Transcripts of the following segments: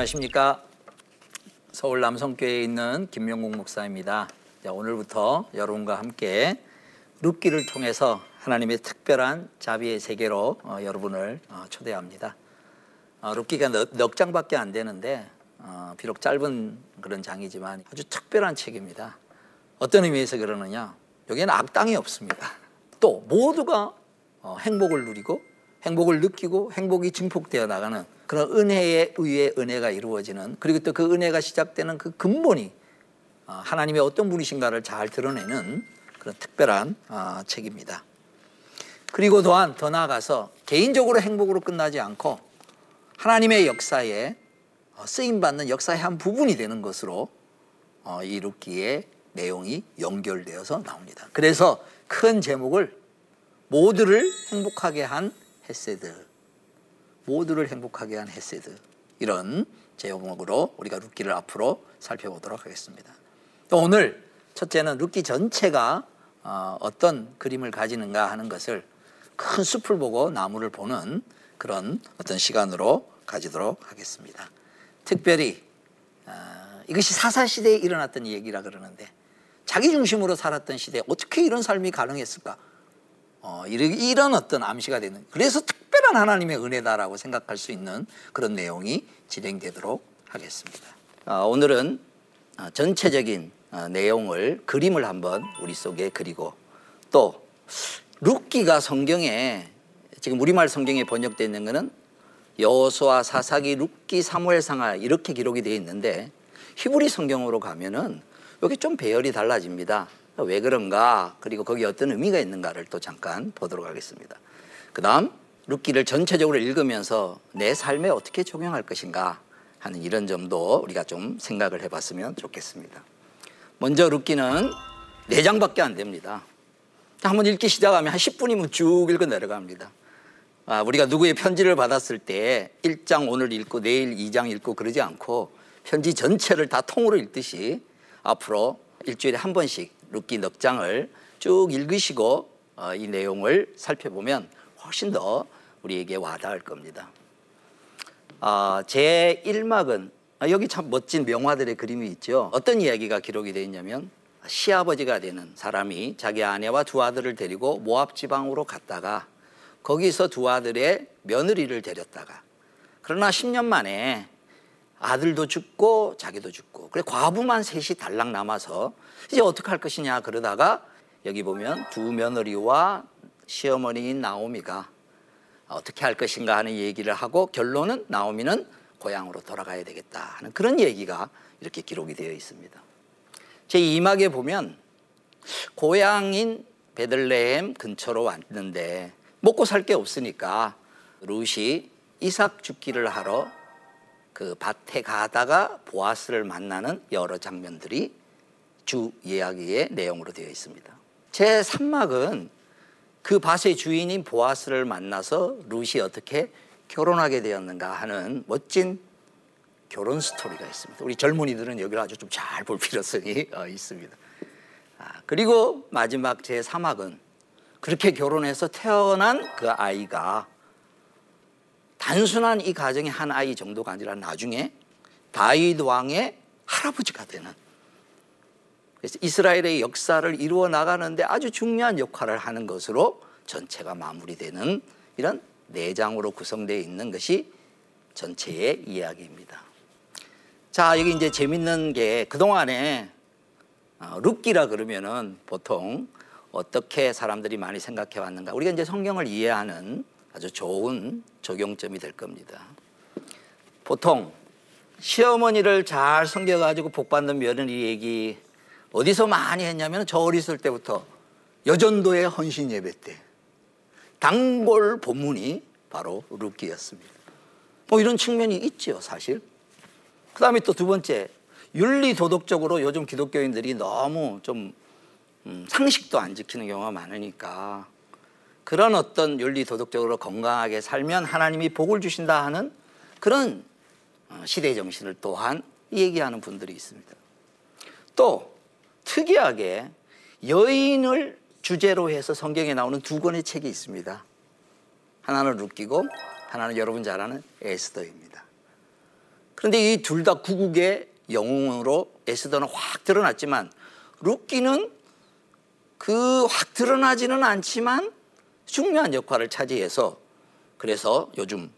안녕하십니까. 서울 남성교회에 있는 김명국 목사입니다. 자, 오늘부터 여러분과 함께 룻기를 통해서 하나님의 특별한 자비의 세계로 어, 여러분을 어, 초대합니다. 어, 룻기가 넉, 넉 장밖에 안 되는데 어, 비록 짧은 그런 장이지만 아주 특별한 책입니다. 어떤 의미에서 그러느냐? 여기에는 악당이 없습니다. 또 모두가 어, 행복을 누리고 행복을 느끼고 행복이 증폭되어 나가는 그런 은혜에 의해 은혜가 이루어지는 그리고 또 그 은혜가 시작되는 그 근본이 어, 하나님의 어떤 분이신가를 잘 드러내는 그런 특별한 어, 책입니다. 그리고 또한 더 나아가서 개인적으로 행복으로 끝나지 않고 하나님의 역사에 어, 쓰임 받는 역사의 한 부분이 되는 것으로 어, 이 룻기의 내용이 연결되어서 나옵니다. 그래서 큰 제목을 모두를 행복하게 한 헤세드, 모두를 행복하게 한 헤세드 이런 제목으로 우리가 룻기를 앞으로 살펴보도록 하겠습니다. 또 오늘 첫째는 룻기 전체가 어, 어떤 그림을 가지는가 하는 것을 큰 숲을 보고 나무를 보는 그런 어떤 시간으로 가지도록 하겠습니다. 특별히 어, 이것이 사사 시대에 일어났던 얘기라 그러는데 자기 중심으로 살았던 시대에 어떻게 이런 삶이 가능했을까? 어, 이런 어떤 암시가 되는 그래서 특별한 하나님의 은혜다라고 생각할 수 있는 그런 내용이 진행되도록 하겠습니다. 어, 오늘은 어, 전체적인 어, 내용을 그림을 한번 우리 속에 그리고 또 룻기가 성경에 지금 우리말 성경에 번역되어 있는 것은 여호수아 사사기 룻기 사무엘상하 이렇게 기록이 되어 있는데 히브리 성경으로 가면은 여기 좀 배열이 달라집니다. 왜 그런가 그리고 거기에 어떤 의미가 있는가를 또 잠깐 보도록 하겠습니다. 그 다음 룻기를 전체적으로 읽으면서 내 삶에 어떻게 적용할 것인가 하는 이런 점도 우리가 좀 생각을 해봤으면 좋겠습니다. 먼저 룻기는 네 장밖에 안 됩니다. 한번 읽기 시작하면 한 10분이면 쭉 읽어 내려갑니다. 아, 우리가 누구의 편지를 받았을 때 1장 오늘 읽고 내일 2장 읽고 그러지 않고 편지 전체를 다 통으로 읽듯이 앞으로 일주일에 한 번씩 룻기 넉 장을 쭉 읽으시고 어, 이 내용을 살펴보면 훨씬 더 우리에게 와닿을 겁니다. 아, 제 1막은 아, 여기 참 멋진 명화들의 그림이 있죠. 어떤 이야기가 기록이 되어 있냐면 시아버지가 되는 사람이 자기 아내와 두 아들을 데리고 모압 지방으로 갔다가 거기서 두 아들의 며느리를 데렸다가 그러나 10년 만에 아들도 죽고 자기도 죽고 그래 과부만 셋이 달랑 남아서 이제 어떻게 할 것이냐 그러다가 여기 보면 두 며느리와 시어머니인 나오미가 어떻게 할 것인가 하는 얘기를 하고 결론은 나오미는 고향으로 돌아가야 되겠다 하는 그런 얘기가 이렇게 기록이 되어 있습니다. 제 2막에 보면 고향인 베들레헴 근처로 왔는데 먹고 살 게 없으니까 룻이 이삭 죽기를 하러 그 밭에 가다가 보아스를 만나는 여러 장면들이 주 이야기의 내용으로 되어 있습니다. 제 3막은 그 밭의 주인인 보아스를 만나서 룻이 어떻게 결혼하게 되었는가 하는 멋진 결혼 스토리가 있습니다. 우리 젊은이들은 여기를 아주 좀 잘 볼 필요성이 어, 있습니다. 아, 그리고 마지막 제 3막은 그렇게 결혼해서 태어난 그 아이가 단순한 이 가정의 한 아이 정도가 아니라 나중에 다윗 왕의 할아버지가 되는 그래서 이스라엘의 역사를 이루어 나가는데 아주 중요한 역할을 하는 것으로 전체가 마무리되는 이런 내장으로 구성되어 있는 것이 전체의 이야기입니다. 자, 여기 이제 재밌는 게 그동안에 어, 룻기라 그러면은 보통 어떻게 사람들이 많이 생각해 왔는가. 우리가 이제 성경을 이해하는 아주 좋은 적용점이 될 겁니다. 보통 시어머니를 잘 섬겨가지고 복받는 며느리 얘기 어디서 많이 했냐면 저 어렸을 때부터 여전도의 헌신 예배 때 단골 본문이 바로 룻기였습니다. 뭐 이런 측면이 있죠, 사실. 그 다음에 또 두 번째, 윤리 도덕적으로 요즘 기독교인들이 너무 좀 음, 상식도 안 지키는 경우가 많으니까 그런 어떤 윤리 도덕적으로 건강하게 살면 하나님이 복을 주신다 하는 그런 어, 시대 정신을 또한 얘기하는 분들이 있습니다. 또 특이하게 여인을 주제로 해서 성경에 나오는 두 권의 책이 있습니다. 하나는 룻기고 하나는 여러분 잘 아는 에스더입니다. 그런데 이 둘 다 구국의 영웅으로 에스더는 확 드러났지만 룻기는 그 확 드러나지는 않지만 중요한 역할을 차지해서 그래서 요즘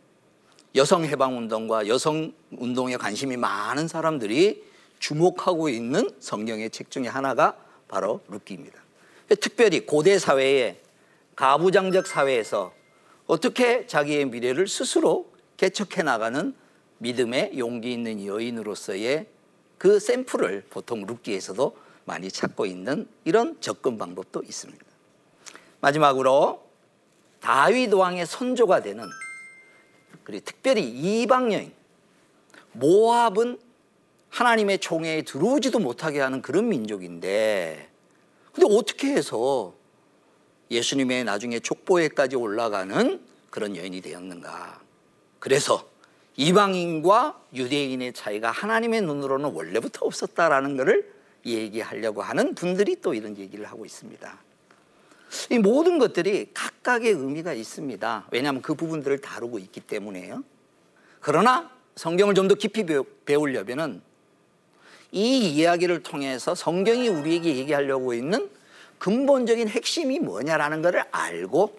여성 해방 운동과 여성 운동에 관심이 많은 사람들이 주목하고 있는 성경의 책 중에 하나가 바로 룻기입니다. 특별히 고대 사회에 가부장적 사회에서 어떻게 자기의 미래를 스스로 개척해 나가는 믿음의 용기 있는 여인으로서의 그 샘플을 보통 룻기에서도 많이 찾고 있는 이런 접근 방법도 있습니다. 마지막으로 다윗 왕의 선조가 되는 그리고 특별히 이방 여인 모압은 하나님의 총회에 들어오지도 못하게 하는 그런 민족인데 근데 어떻게 해서 예수님의 나중에 족보에까지 올라가는 그런 여인이 되었는가? 그래서 이방인과 유대인의 차이가 하나님의 눈으로는 원래부터 없었다라는 것을 얘기하려고 하는 분들이 또 이런 얘기를 하고 있습니다. 이 모든 것들이 각각의 의미가 있습니다. 왜냐하면 그 부분들을 다루고 있기 때문에요. 그러나 성경을 좀 더 깊이 배우려면은 이 이야기를 통해서 성경이 우리에게 얘기하려고 있는 근본적인 핵심이 뭐냐라는 것을 알고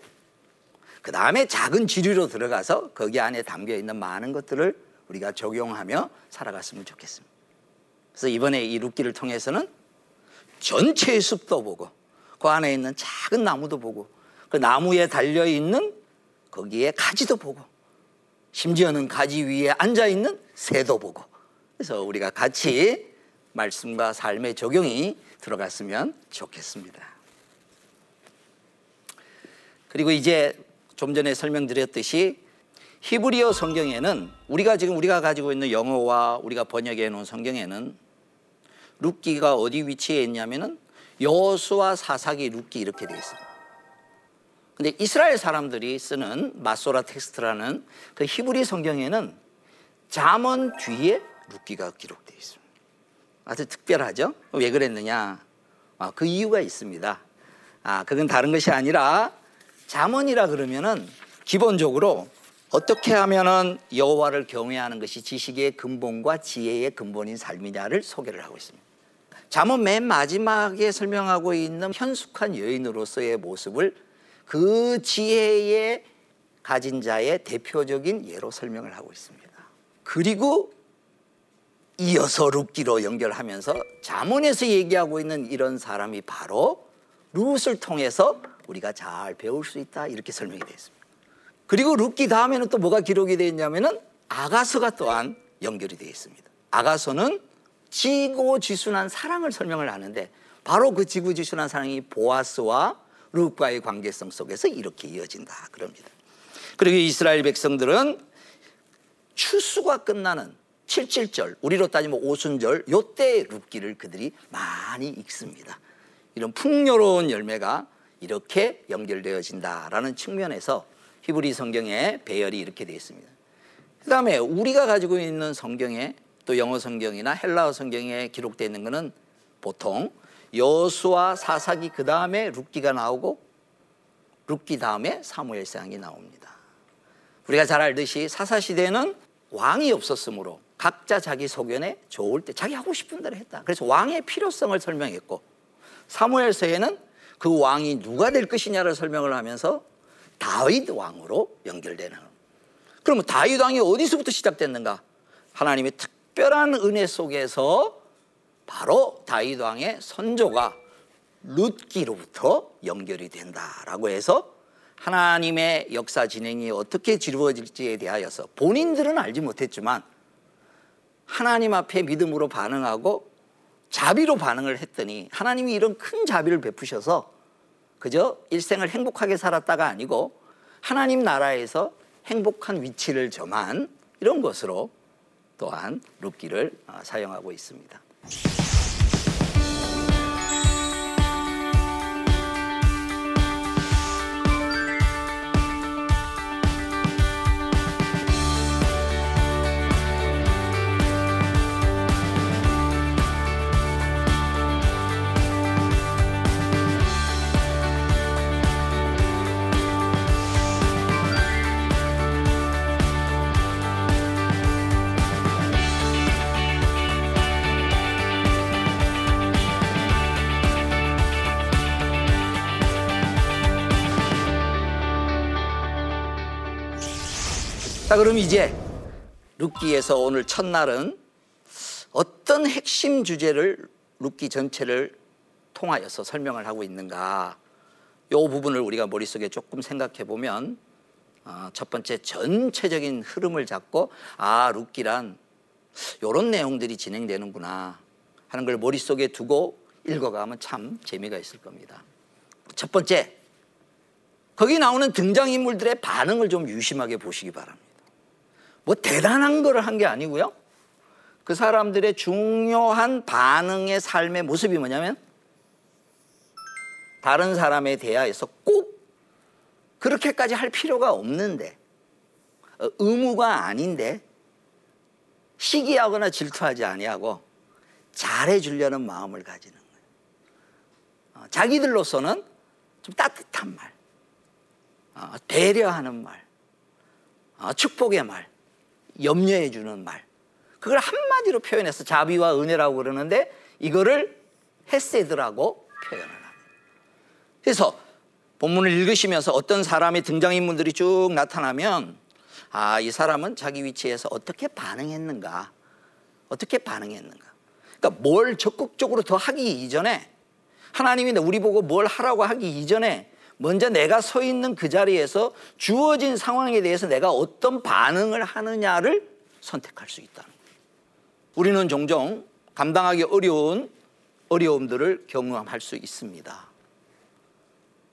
그 다음에 작은 지류로 들어가서 거기 안에 담겨 있는 많은 것들을 우리가 적용하며 살아갔으면 좋겠습니다. 그래서 이번에 이 룻기를 통해서는 전체의 숲도 보고 그 안에 있는 작은 나무도 보고 그 나무에 달려 있는 거기에 가지도 보고 심지어는 가지 위에 앉아 있는 새도 보고 그래서 우리가 같이 말씀과 삶의 적용이 들어갔으면 좋겠습니다. 그리고 이제 좀 전에 설명드렸듯이 히브리어 성경에는 우리가 지금 우리가 가지고 있는 영어와 우리가 번역해 놓은 성경에는 룻기가 어디 위치해 있냐면은 여호수아 사사기 룻기 이렇게 되어 있습니다. 근데 이스라엘 사람들이 쓰는 마소라 텍스트라는 그 히브리 성경에는 잠언 뒤에 룻기가 기록되어 있습니다. 아주 특별하죠? 왜 그랬느냐? 아, 그 이유가 있습니다. 아, 그건 다른 것이 아니라 잠언이라 그러면은 기본적으로 어떻게 하면은 여호와를 경외하는 것이 지식의 근본과 지혜의 근본인 삶이냐를 소개를 하고 있습니다. 잠언 맨 마지막에 설명하고 있는 현숙한 여인으로서의 모습을 그 지혜의 가진 자의 대표적인 예로 설명을 하고 있습니다. 그리고 이어서 룻기로 연결하면서 자문에서 얘기하고 있는 이런 사람이 바로 룻을 통해서 우리가 잘 배울 수 있다 이렇게 설명이 되어 있습니다. 그리고 룻기 다음에는 또 뭐가 기록이 되어 있냐면은 아가서가 또한 연결이 되어 있습니다. 아가서는 지고지순한 사랑을 설명을 하는데 바로 그 지고지순한 사랑이 보아스와 룻과의 관계성 속에서 이렇게 이어진다 그럽니다. 그리고 이스라엘 백성들은 추수가 끝나는 77절, 우리로 따지면 오순절, 요때 룻기를 그들이 많이 읽습니다. 이런 풍요로운 열매가 이렇게 연결되어진다라는 측면에서 히브리 성경의 배열이 이렇게 되어 있습니다. 그 다음에 우리가 가지고 있는 성경에 또 영어 성경이나 헬라어 성경에 기록되어 있는 것은 보통 여수와 사사기 그 다음에 룻기가 나오고 룻기 다음에 사무엘상이 나옵니다. 우리가 잘 알듯이 사사 시대는 왕이 없었으므로 각자 자기 소견에 좋을 때 자기 하고 싶은 대로 했다. 그래서 왕의 필요성을 설명했고 사무엘서에는 그 왕이 누가 될 것이냐를 설명을 하면서 다윗 왕으로 연결되는. 그러면 다윗 왕이 어디서부터 시작됐는가? 하나님의 특 별한 은혜 속에서 바로 다윗 왕의 선조가 룻기로부터 연결이 된다라고 해서 하나님의 역사 진행이 어떻게 지루어질지에 대하여서 본인들은 알지 못했지만 하나님 앞에 믿음으로 반응하고 자비로 반응을 했더니 하나님이 이런 큰 자비를 베푸셔서 그저 일생을 행복하게 살았다가 아니고 하나님 나라에서 행복한 위치를 점한 이런 것으로 또한 룻기를 어, 사용하고 있습니다. 자, 그럼 이제 룻기에서 오늘 첫날은 어떤 핵심 주제를 룻기 전체를 통하여서 설명을 하고 있는가? 이 부분을 우리가 머릿속에 조금 생각해 보면 어, 첫 번째 전체적인 흐름을 잡고 아 룻기란 이런 내용들이 진행되는구나 하는 걸 머릿속에 두고 읽어가면 참 재미가 있을 겁니다. 첫 번째 거기 나오는 등장인물들의 반응을 좀 유심하게 보시기 바랍니다. 뭐 대단한 거를 한 게 아니고요. 그 사람들의 중요한 반응의 삶의 모습이 뭐냐면 다른 사람에 대하여서 꼭 그렇게까지 할 필요가 없는데 어, 의무가 아닌데 시기하거나 질투하지 아니하고 잘해 주려는 마음을 가지는 거예요. 어, 자기들로서는 좀 따뜻한 말, 어, 배려하는 말, 축복의 말, 염려해 주는 말. 그걸 한마디로 표현해서 자비와 은혜라고 그러는데 이거를 헤세드라고 표현을 합니다. 그래서 본문을 읽으시면서 어떤 사람의 등장인물들이 쭉 나타나면 아, 이 사람은 자기 위치에서 어떻게 반응했는가? 어떻게 반응했는가? 그러니까 뭘 적극적으로 더 하기 이전에 하나님이 우리 보고 뭘 하라고 하기 이전에 먼저 내가 서 있는 그 자리에서 주어진 상황에 대해서 내가 어떤 반응을 하느냐를 선택할 수 거예요. 우리는 종종 감당하기 어려운 어려움들을 경험할 수 있습니다.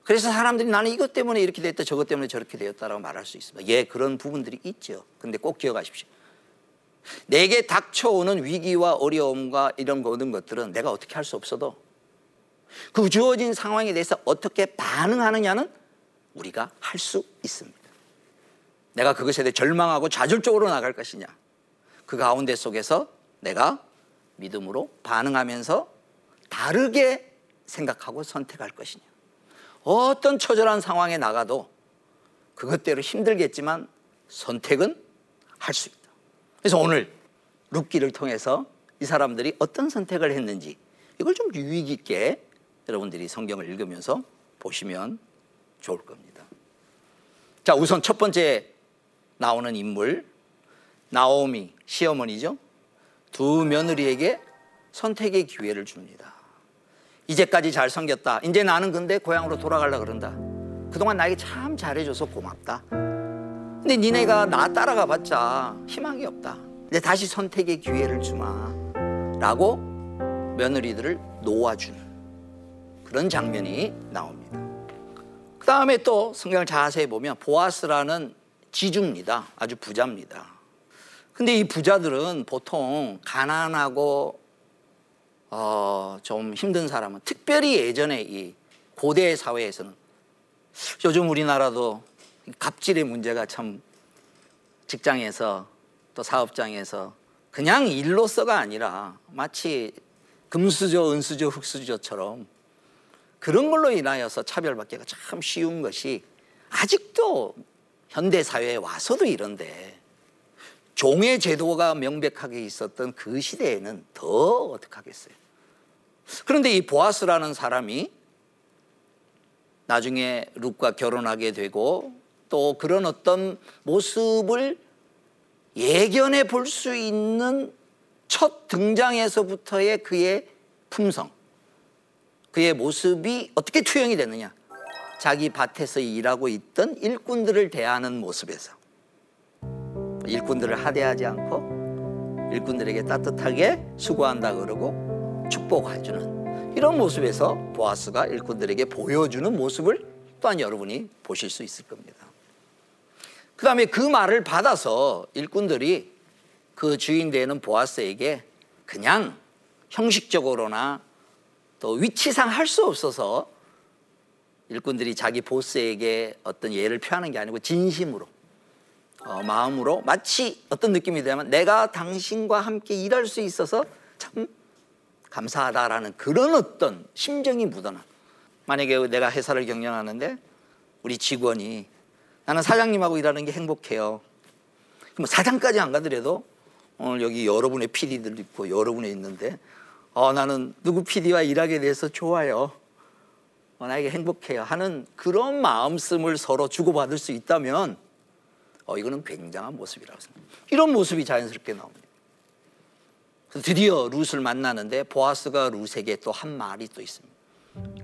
그래서 사람들이 나는 이것 때문에 이렇게 됐다 저것 때문에 저렇게 되었다라고 말할 수 있습니다. 예, 그런 부분들이 있죠. 근데 꼭 기억하십시오. 내게 닥쳐오는 위기와 어려움과 이런 모든 것들은 내가 어떻게 할 수 없어도 그 주어진 상황에 대해서 어떻게 반응하느냐는 우리가 할 수 있습니다. 내가 그것에 대해 절망하고 좌절적으로 나갈 것이냐. 그 가운데 속에서 내가 믿음으로 반응하면서 다르게 생각하고 선택할 것이냐. 어떤 처절한 상황에 나가도 그것대로 힘들겠지만 선택은 할 수 있다. 그래서 오늘 룻기를 통해서 이 사람들이 어떤 선택을 했는지 이걸 좀 유익 있게 여러분들이 성경을 읽으면서 보시면 좋을 겁니다. 자, 우선 첫 번째 나오는 인물 나오미 시어머니죠. 두 며느리에게 선택의 기회를 줍니다. 이제까지 잘 섬겼다. 이제 나는 근데 고향으로 돌아가려 그런다. 그동안 나에게 참 잘해줘서 고맙다. 근데 니네가 나 따라가 봤자 희망이 없다. 이제 다시 선택의 기회를 주마. 라고 며느리들을 놓아주는 그런 장면이 나옵니다. 그 다음에 또 성경을 자세히 보면 보아스라는 지주입니다. 아주 부자입니다. 근데 이 부자들은 보통 가난하고 어, 좀 힘든 사람은 특별히 예전에 이 고대 사회에서는 요즘 우리나라도 갑질의 문제가 참 직장에서 또 사업장에서 그냥 일로서가 아니라 마치 금수저, 은수저, 흙수저처럼 그런 걸로 인하여서 차별받기가 참 쉬운 것이 아직도 현대 사회에 와서도 이런데 종의 제도가 명백하게 있었던 그 시대에는 더 어떡하겠어요. 그런데 이 보아스라는 사람이 나중에 룩과 결혼하게 되고 또 그런 어떤 모습을 예견해 볼 수 있는 첫 등장에서부터의 그의 품성 그의 모습이 어떻게 투영이 됐느냐? 자기 밭에서 일하고 있던 일꾼들을 대하는 모습에서 일꾼들을 하대하지 않고 일꾼들에게 따뜻하게 수고한다 그러고 축복해주는 이런 모습에서 보아스가 일꾼들에게 보여주는 모습을 또한 여러분이 보실 수 있을 겁니다. 그 다음에 그 말을 받아서 일꾼들이 그 주인 되는 보아스에게 그냥 형식적으로나 또 위치상 할 수 없어서 일꾼들이 자기 보스에게 어떤 예를 표하는 게 아니고 진심으로 어, 마음으로 마치 어떤 느낌이 되면 내가 당신과 함께 일할 수 있어서 참 감사하다라는 그런 어떤 심정이 묻어나 만약에 내가 회사를 경영하는데 우리 직원이 나는 사장님하고 일하는 게 행복해요. 그럼 사장까지 안 가더라도 오늘 여기 여러분의 PD들 있고 여러분이 있는데 어, 나는 누구 PD와 일하게 돼서 좋아요. 어, 나에게 행복해요. 하는 그런 마음씀을 서로 주고받을 수 있다면 어, 이거는 굉장한 모습이라고 생각합니다. 이런 모습이 자연스럽게 나옵니다. 드디어 룻을 만나는데 보아스가 룻에게 또 한 말이 또 있습니다.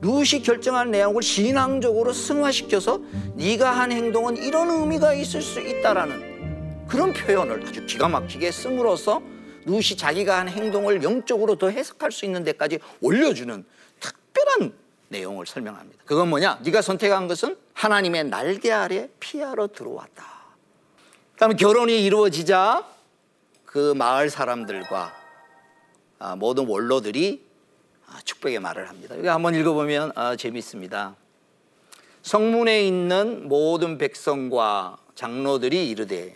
룻이 결정한 내용을 신앙적으로 승화시켜서 네가 한 행동은 이런 의미가 있을 수 있다라는 그런 표현을 아주 기가 막히게 씀으로써 룻이 자기가 한 행동을 영적으로 더 해석할 수 있는 데까지 올려주는 특별한 내용을 설명합니다. 그건 뭐냐? 네가 선택한 것은 하나님의 날개 아래 피하러 들어왔다. 그다음에 결혼이 이루어지자 그 마을 사람들과 아, 모든 원로들이 아, 축복의 말을 합니다. 여기 한번 읽어보면 아, 재밌습니다. 성문에 있는 모든 백성과 장로들이 이르되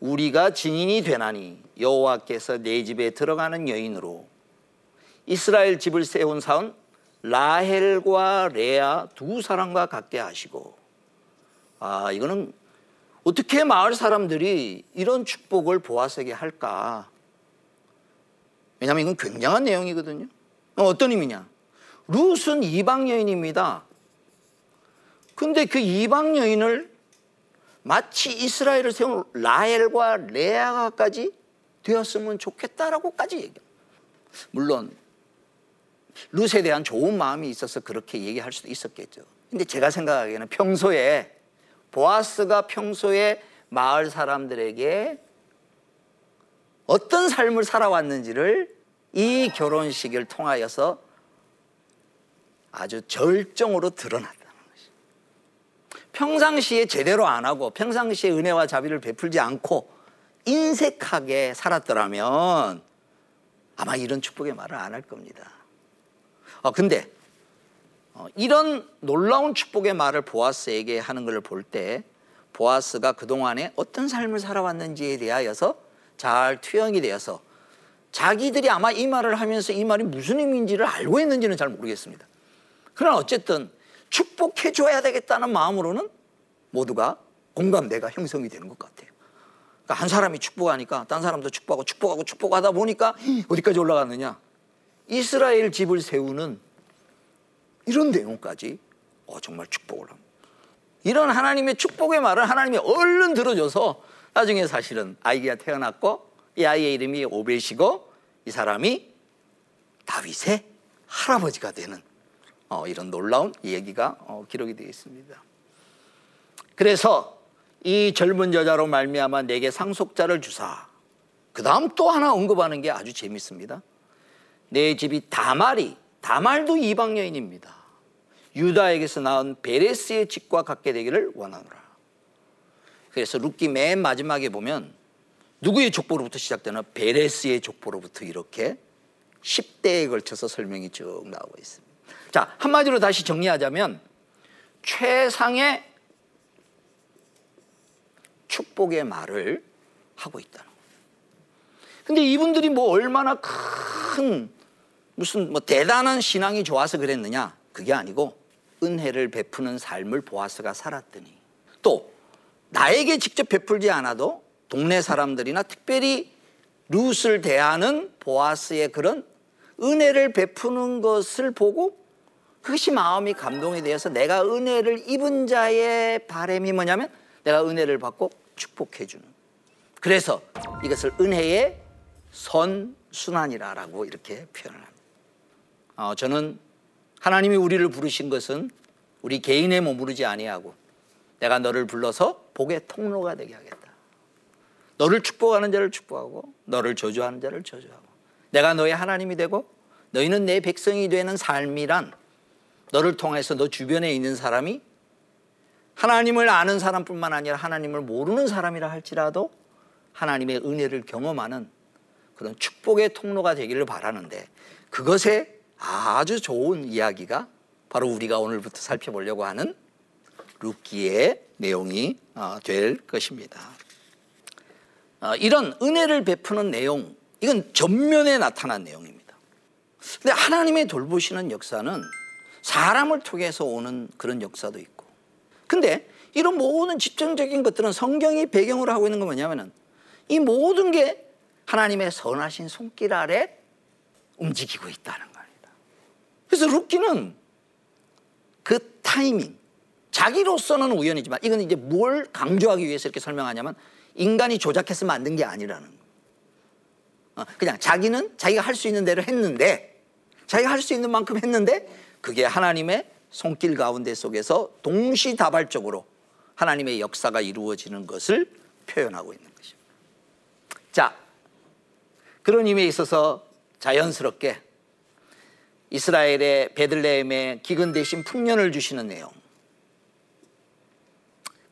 우리가 증인이 되나니 여호와께서 내 집에 들어가는 여인으로 이스라엘 집을 세운 사은 라헬과 레아 두 사람과 같게 하시고 아 이거는 어떻게 마을 사람들이 이런 축복을 보아서게 할까? 왜냐하면 이건 굉장한 내용이거든요. 어떤 의미냐? 룻은 이방 여인입니다. 근데 그 이방 여인을 마치 이스라엘을 세운 라헬과 레아가까지 되었으면 좋겠다라고까지 얘기합니다. 물론 룻에 대한 좋은 마음이 있어서 그렇게 얘기할 수도 있었겠죠. 근데 제가 생각하기에는 평소에 보아스가 평소에 마을 사람들에게 어떤 삶을 살아왔는지를 이 결혼식을 통하여서 아주 절정으로 드러났다는 것이. 평상시에 제대로 안 하고 평상시에 은혜와 자비를 베풀지 않고 인색하게 살았더라면 아마 이런 축복의 말을 안 할 겁니다. 어, 근데 어, 이런 놀라운 축복의 말을 보아스에게 하는 것을 볼 때 보아스가 그동안에 어떤 삶을 살아왔는지에 대하여서 잘 투영이 되어서 자기들이 아마 이 말을 하면서 이 말이 무슨 의미인지를 알고 있는지는 잘 모르겠습니다. 그러나 어쨌든 축복해 줘야 되겠다는 마음으로는 모두가 공감대가 형성이 되는 것 같아요. 그러니까 한 사람이 축복하니까 딴 사람도 축복하고 축복하고 축복하다 보니까 어디까지 올라갔느냐? 이스라엘 집을 세우는 이런 내용까지 어, 정말 축복을 합니다. 이런 하나님의 축복의 말을 하나님이 얼른 들어줘서 나중에 사실은 아이가 태어났고 이 아이의 이름이 오벨시고 이 사람이 다윗의 할아버지가 되는 어, 이런 놀라운 얘기가 어, 기록이 되어 있습니다. 그래서 이 젊은 여자로 말미암아 내게 상속자를 주사. 그 다음 또 하나 언급하는 게 아주 재밌습니다. 내 집이 다말이 다말도 이방 여인입니다. 유다에게서 낳은 베레스의 집과 같게 되기를 원하노라. 그래서 룻기 맨 마지막에 보면 누구의 족보로부터 시작되나 베레스의 족보로부터 이렇게 10대에 걸쳐서 설명이 쭉 나오고 있습니다. 자, 한마디로 다시 정리하자면 최상의 축복의 말을 하고 있다는 거예요. 근데 이분들이 뭐 얼마나 큰 무슨 뭐 대단한 신앙이 좋아서 그랬느냐? 그게 아니고 은혜를 베푸는 삶을 보아스가 살았더니 또 나에게 직접 베풀지 않아도 동네 사람들이나 특별히 룻을 대하는 보아스의 그런 은혜를 베푸는 것을 보고 그것이 마음이 감동이 되어서 내가 은혜를 입은 자의 바램이 뭐냐면 내가 은혜를 받고 축복해 주는. 그래서 이것을 은혜의 선순환이라고 이렇게 표현을 합니다. 어, 저는 하나님이 우리를 부르신 것은 우리 개인에 머무르지 아니하고 내가 너를 불러서 복의 통로가 되게 하겠다. 너를 축복하는 자를 축복하고 너를 저주하는 자를 저주하고 내가 너의 하나님이 되고 너희는 내 백성이 되는 삶이란 너를 통해서 너 주변에 있는 사람이 하나님을 아는 사람뿐만 아니라 하나님을 모르는 사람이라 할지라도 하나님의 은혜를 경험하는 그런 축복의 통로가 되기를 바라는데 그것에 아주 좋은 이야기가 바로 우리가 오늘부터 살펴보려고 하는 루키의 내용이 어, 될 것입니다. 어, 이런 은혜를 베푸는 내용, 이건 전면에 나타난 내용입니다. 근데 하나님의 돌보시는 역사는 사람을 통해서 오는 그런 역사도 있고. 근데 이런 모든 집중적인 것들은 성경이 배경으로 하고 있는 건 뭐냐면은 이 모든 게 하나님의 선하신 손길 아래 움직이고 있다는 겁니다. 그래서 루키는 그 타이밍, 자기로서는 우연이지만 이건 이제 뭘 강조하기 위해서 이렇게 설명하냐면 인간이 조작해서 만든 게 아니라는 거. 어, 그냥 자기는 자기가 할 수 있는 대로 했는데 자기가 할 수 있는 만큼 했는데 그게 하나님의 손길 가운데 속에서 동시다발적으로 하나님의 역사가 이루어지는 것을 표현하고 있는 것입니다. 자, 그런 의미에 있어서 자연스럽게 이스라엘의 베들레헴에 기근 대신 풍년을 주시는 내용.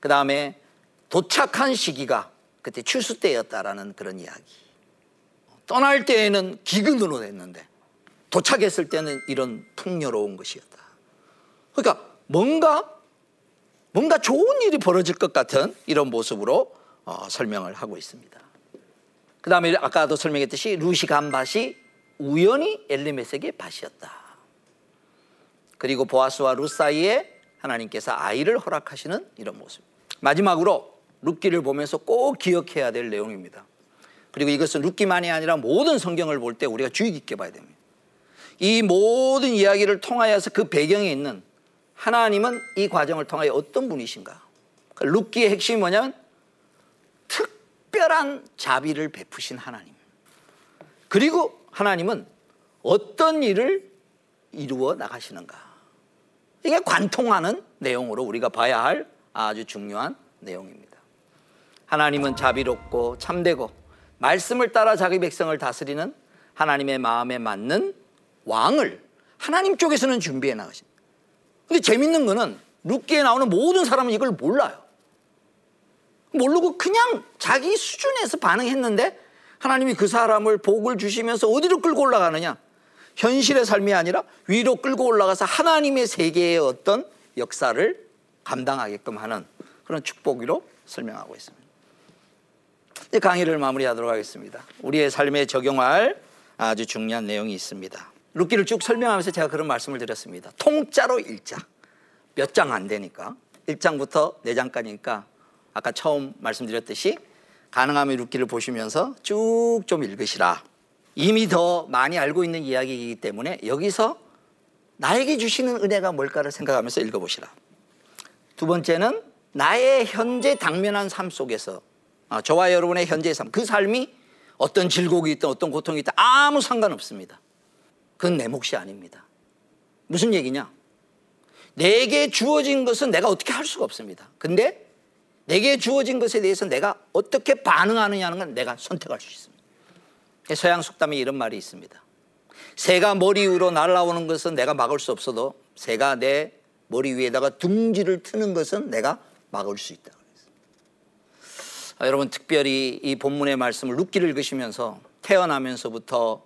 그 다음에 도착한 시기가 그때 추수 때였다라는 그런 이야기. 떠날 때에는 기근으로 됐는데 도착했을 때는 이런 풍요로운 것이었다. 그러니까 뭔가 뭔가 좋은 일이 벌어질 것 같은 이런 모습으로 어, 설명을 하고 있습니다. 그 다음에 아까도 설명했듯이 루시 간 밭이 우연히 엘리메색의 밭이었다. 그리고 보아스와 루 사이에 하나님께서 아이를 허락하시는 이런 모습. 마지막으로 룻기를 보면서 꼭 기억해야 될 내용입니다. 그리고 이것은 룻기만이 아니라 모든 성경을 볼 때 우리가 주의 깊게 봐야 됩니다. 이 모든 이야기를 통하여서 그 배경에 있는 하나님은 이 과정을 통하여 어떤 분이신가? 룻기의 핵심이 뭐냐면 특별한 자비를 베푸신 하나님. 그리고 하나님은 어떤 일을 이루어 나가시는가? 이게 관통하는 내용으로 우리가 봐야 할 아주 중요한 내용입니다. 하나님은 자비롭고 참되고 말씀을 따라 자기 백성을 다스리는 하나님의 마음에 맞는 왕을 하나님 쪽에서는 준비해 나가십니다. 근데 재밌는 거는 룻기에 나오는 모든 사람은 이걸 몰라요. 모르고 그냥 자기 수준에서 반응했는데 하나님이 그 사람을 복을 주시면서 어디로 끌고 올라가느냐? 현실의 삶이 아니라 위로 끌고 올라가서 하나님의 세계의 어떤 역사를 감당하게끔 하는 그런 축복으로 설명하고 있습니다. 이제 강의를 마무리하도록 하겠습니다. 우리의 삶에 적용할 아주 중요한 내용이 있습니다. 룻기를 쭉 설명하면서 제가 그런 말씀을 드렸습니다. 통짜로 1장. 몇 장 안 되니까. 1장부터 4장까지니까 아까 처음 말씀드렸듯이 가능하면 룻기를 보시면서 쭉 좀 읽으시라. 이미 더 많이 알고 있는 이야기이기 때문에 여기서 나에게 주시는 은혜가 뭘까를 생각하면서 읽어보시라. 두 번째는 나의 현재 당면한 삶 속에서 아, 저와 여러분의 현재의 삶, 그 삶이 어떤 질곡이 있든 어떤 고통이 있든 아무 상관없습니다. 그건 내 몫이 아닙니다. 무슨 얘기냐? 내게 주어진 것은 내가 어떻게 할 수가 없습니다. 근데 내게 주어진 것에 대해서 내가 어떻게 반응하느냐는 건 내가 선택할 수 있습니다. 서양 속담에 이런 말이 있습니다. 새가 머리 위로 날아오는 것은 내가 막을 수 없어도 새가 내 머리 위에다가 둥지를 트는 것은 내가 막을 수 있다. 아, 여러분 특별히 이 본문의 말씀을 룻기를 읽으시면서 태어나면서부터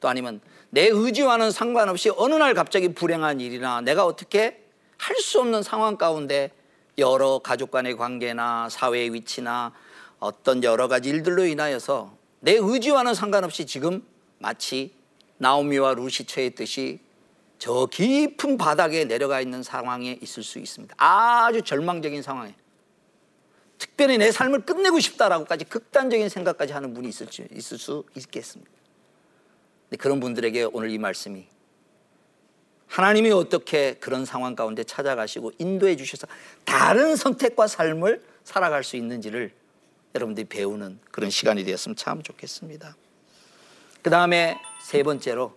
또 아니면 내 의지와는 상관없이 어느 날 갑자기 불행한 일이나 내가 어떻게 할 수 없는 상황 가운데 여러 가족 간의 관계나 사회의 위치나 어떤 여러 가지 일들로 인하여서 내 의지와는 상관없이 지금 마치 나오미와 루시 처했듯이 저 깊은 바닥에 내려가 있는 상황에 있을 수 있습니다. 아주 절망적인 상황에. 특별히 내 삶을 끝내고 싶다라고까지 극단적인 생각까지 하는 분이 있을 수 있겠습니다. 그런 분들에게 오늘 이 말씀이 하나님이 어떻게 그런 상황 가운데 찾아가시고 인도해 주셔서 다른 선택과 삶을 살아갈 수 있는지를 여러분들이 배우는 그런 시간이 되었으면 참 좋겠습니다. 그 다음에 세 번째로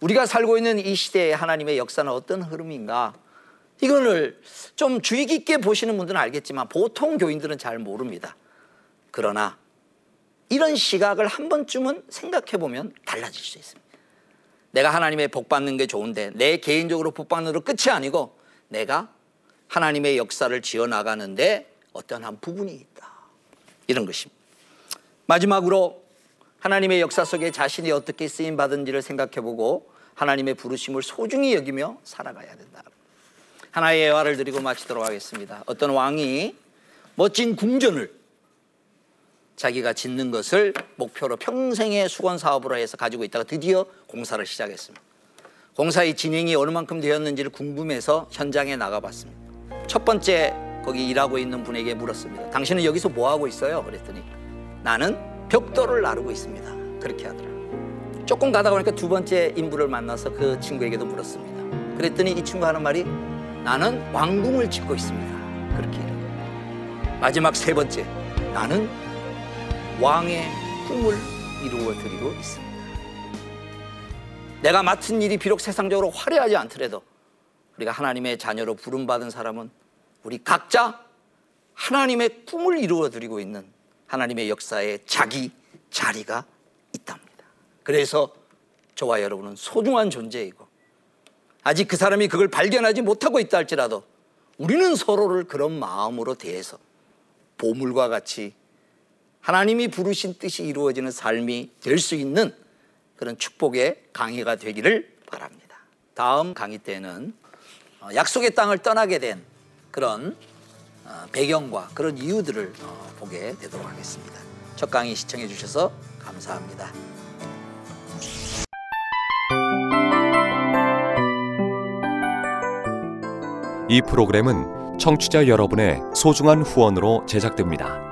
우리가 살고 있는 이 시대의 하나님의 역사는 어떤 흐름인가? 이거를 좀 주의 깊게 보시는 분들은 알겠지만 보통 교인들은 잘 모릅니다. 그러나 이런 시각을 한 번쯤은 생각해 보면 달라질 수 있습니다. 내가 하나님의 복 받는 게 좋은데 내 개인적으로 복 받는 로 끝이 아니고 내가 하나님의 역사를 지어 나가는데 어떤 한 부분이 있다. 이런 것입니다. 마지막으로 하나님의 역사 속에 자신이 어떻게 쓰임 받은지를 생각해 보고 하나님의 부르심을 소중히 여기며 살아가야 된다. 하나의 예화를 드리고 마치도록 하겠습니다. 어떤 왕이 멋진 궁전을 자기가 짓는 것을 목표로 평생의 수건 사업으로 해서 가지고 있다가 드디어 공사를 시작했습니다. 공사의 진행이 어느 만큼 되었는지를 궁금해서 현장에 나가봤습니다. 첫 번째 거기 일하고 있는 분에게 물었습니다. 당신은 여기서 뭐 하고 있어요? 그랬더니 나는 벽돌을 나르고 있습니다. 그렇게 하더라고요. 조금 가다 보니까 두 번째 인부를 만나서 그 친구에게도 물었습니다. 그랬더니 이 친구 하는 말이 나는 왕궁을 짓고 있습니다. 그렇게 이릅니다. 마지막 세 번째, 나는 왕의 꿈을 이루어 드리고 있습니다. 내가 맡은 일이 비록 세상적으로 화려하지 않더라도 우리가 하나님의 자녀로 부름받은 사람은 우리 각자 하나님의 꿈을 이루어 드리고 있는 하나님의 역사에 자기 자리가 있답니다. 그래서 저와 여러분은 소중한 존재이고 아직 그 사람이 그걸 발견하지 못하고 있다 할지라도 우리는 서로를 그런 마음으로 대해서 보물과 같이 하나님이 부르신 뜻이 이루어지는 삶이 될 수 있는 그런 축복의 강의가 되기를 바랍니다. 다음 강의 때는 어, 약속의 땅을 떠나게 된 그런 어, 배경과 그런 이유들을 어, 보게 되도록 하겠습니다. 첫 강의 시청해 주셔서 감사합니다. 이 프로그램은 청취자 여러분의 소중한 후원으로 제작됩니다.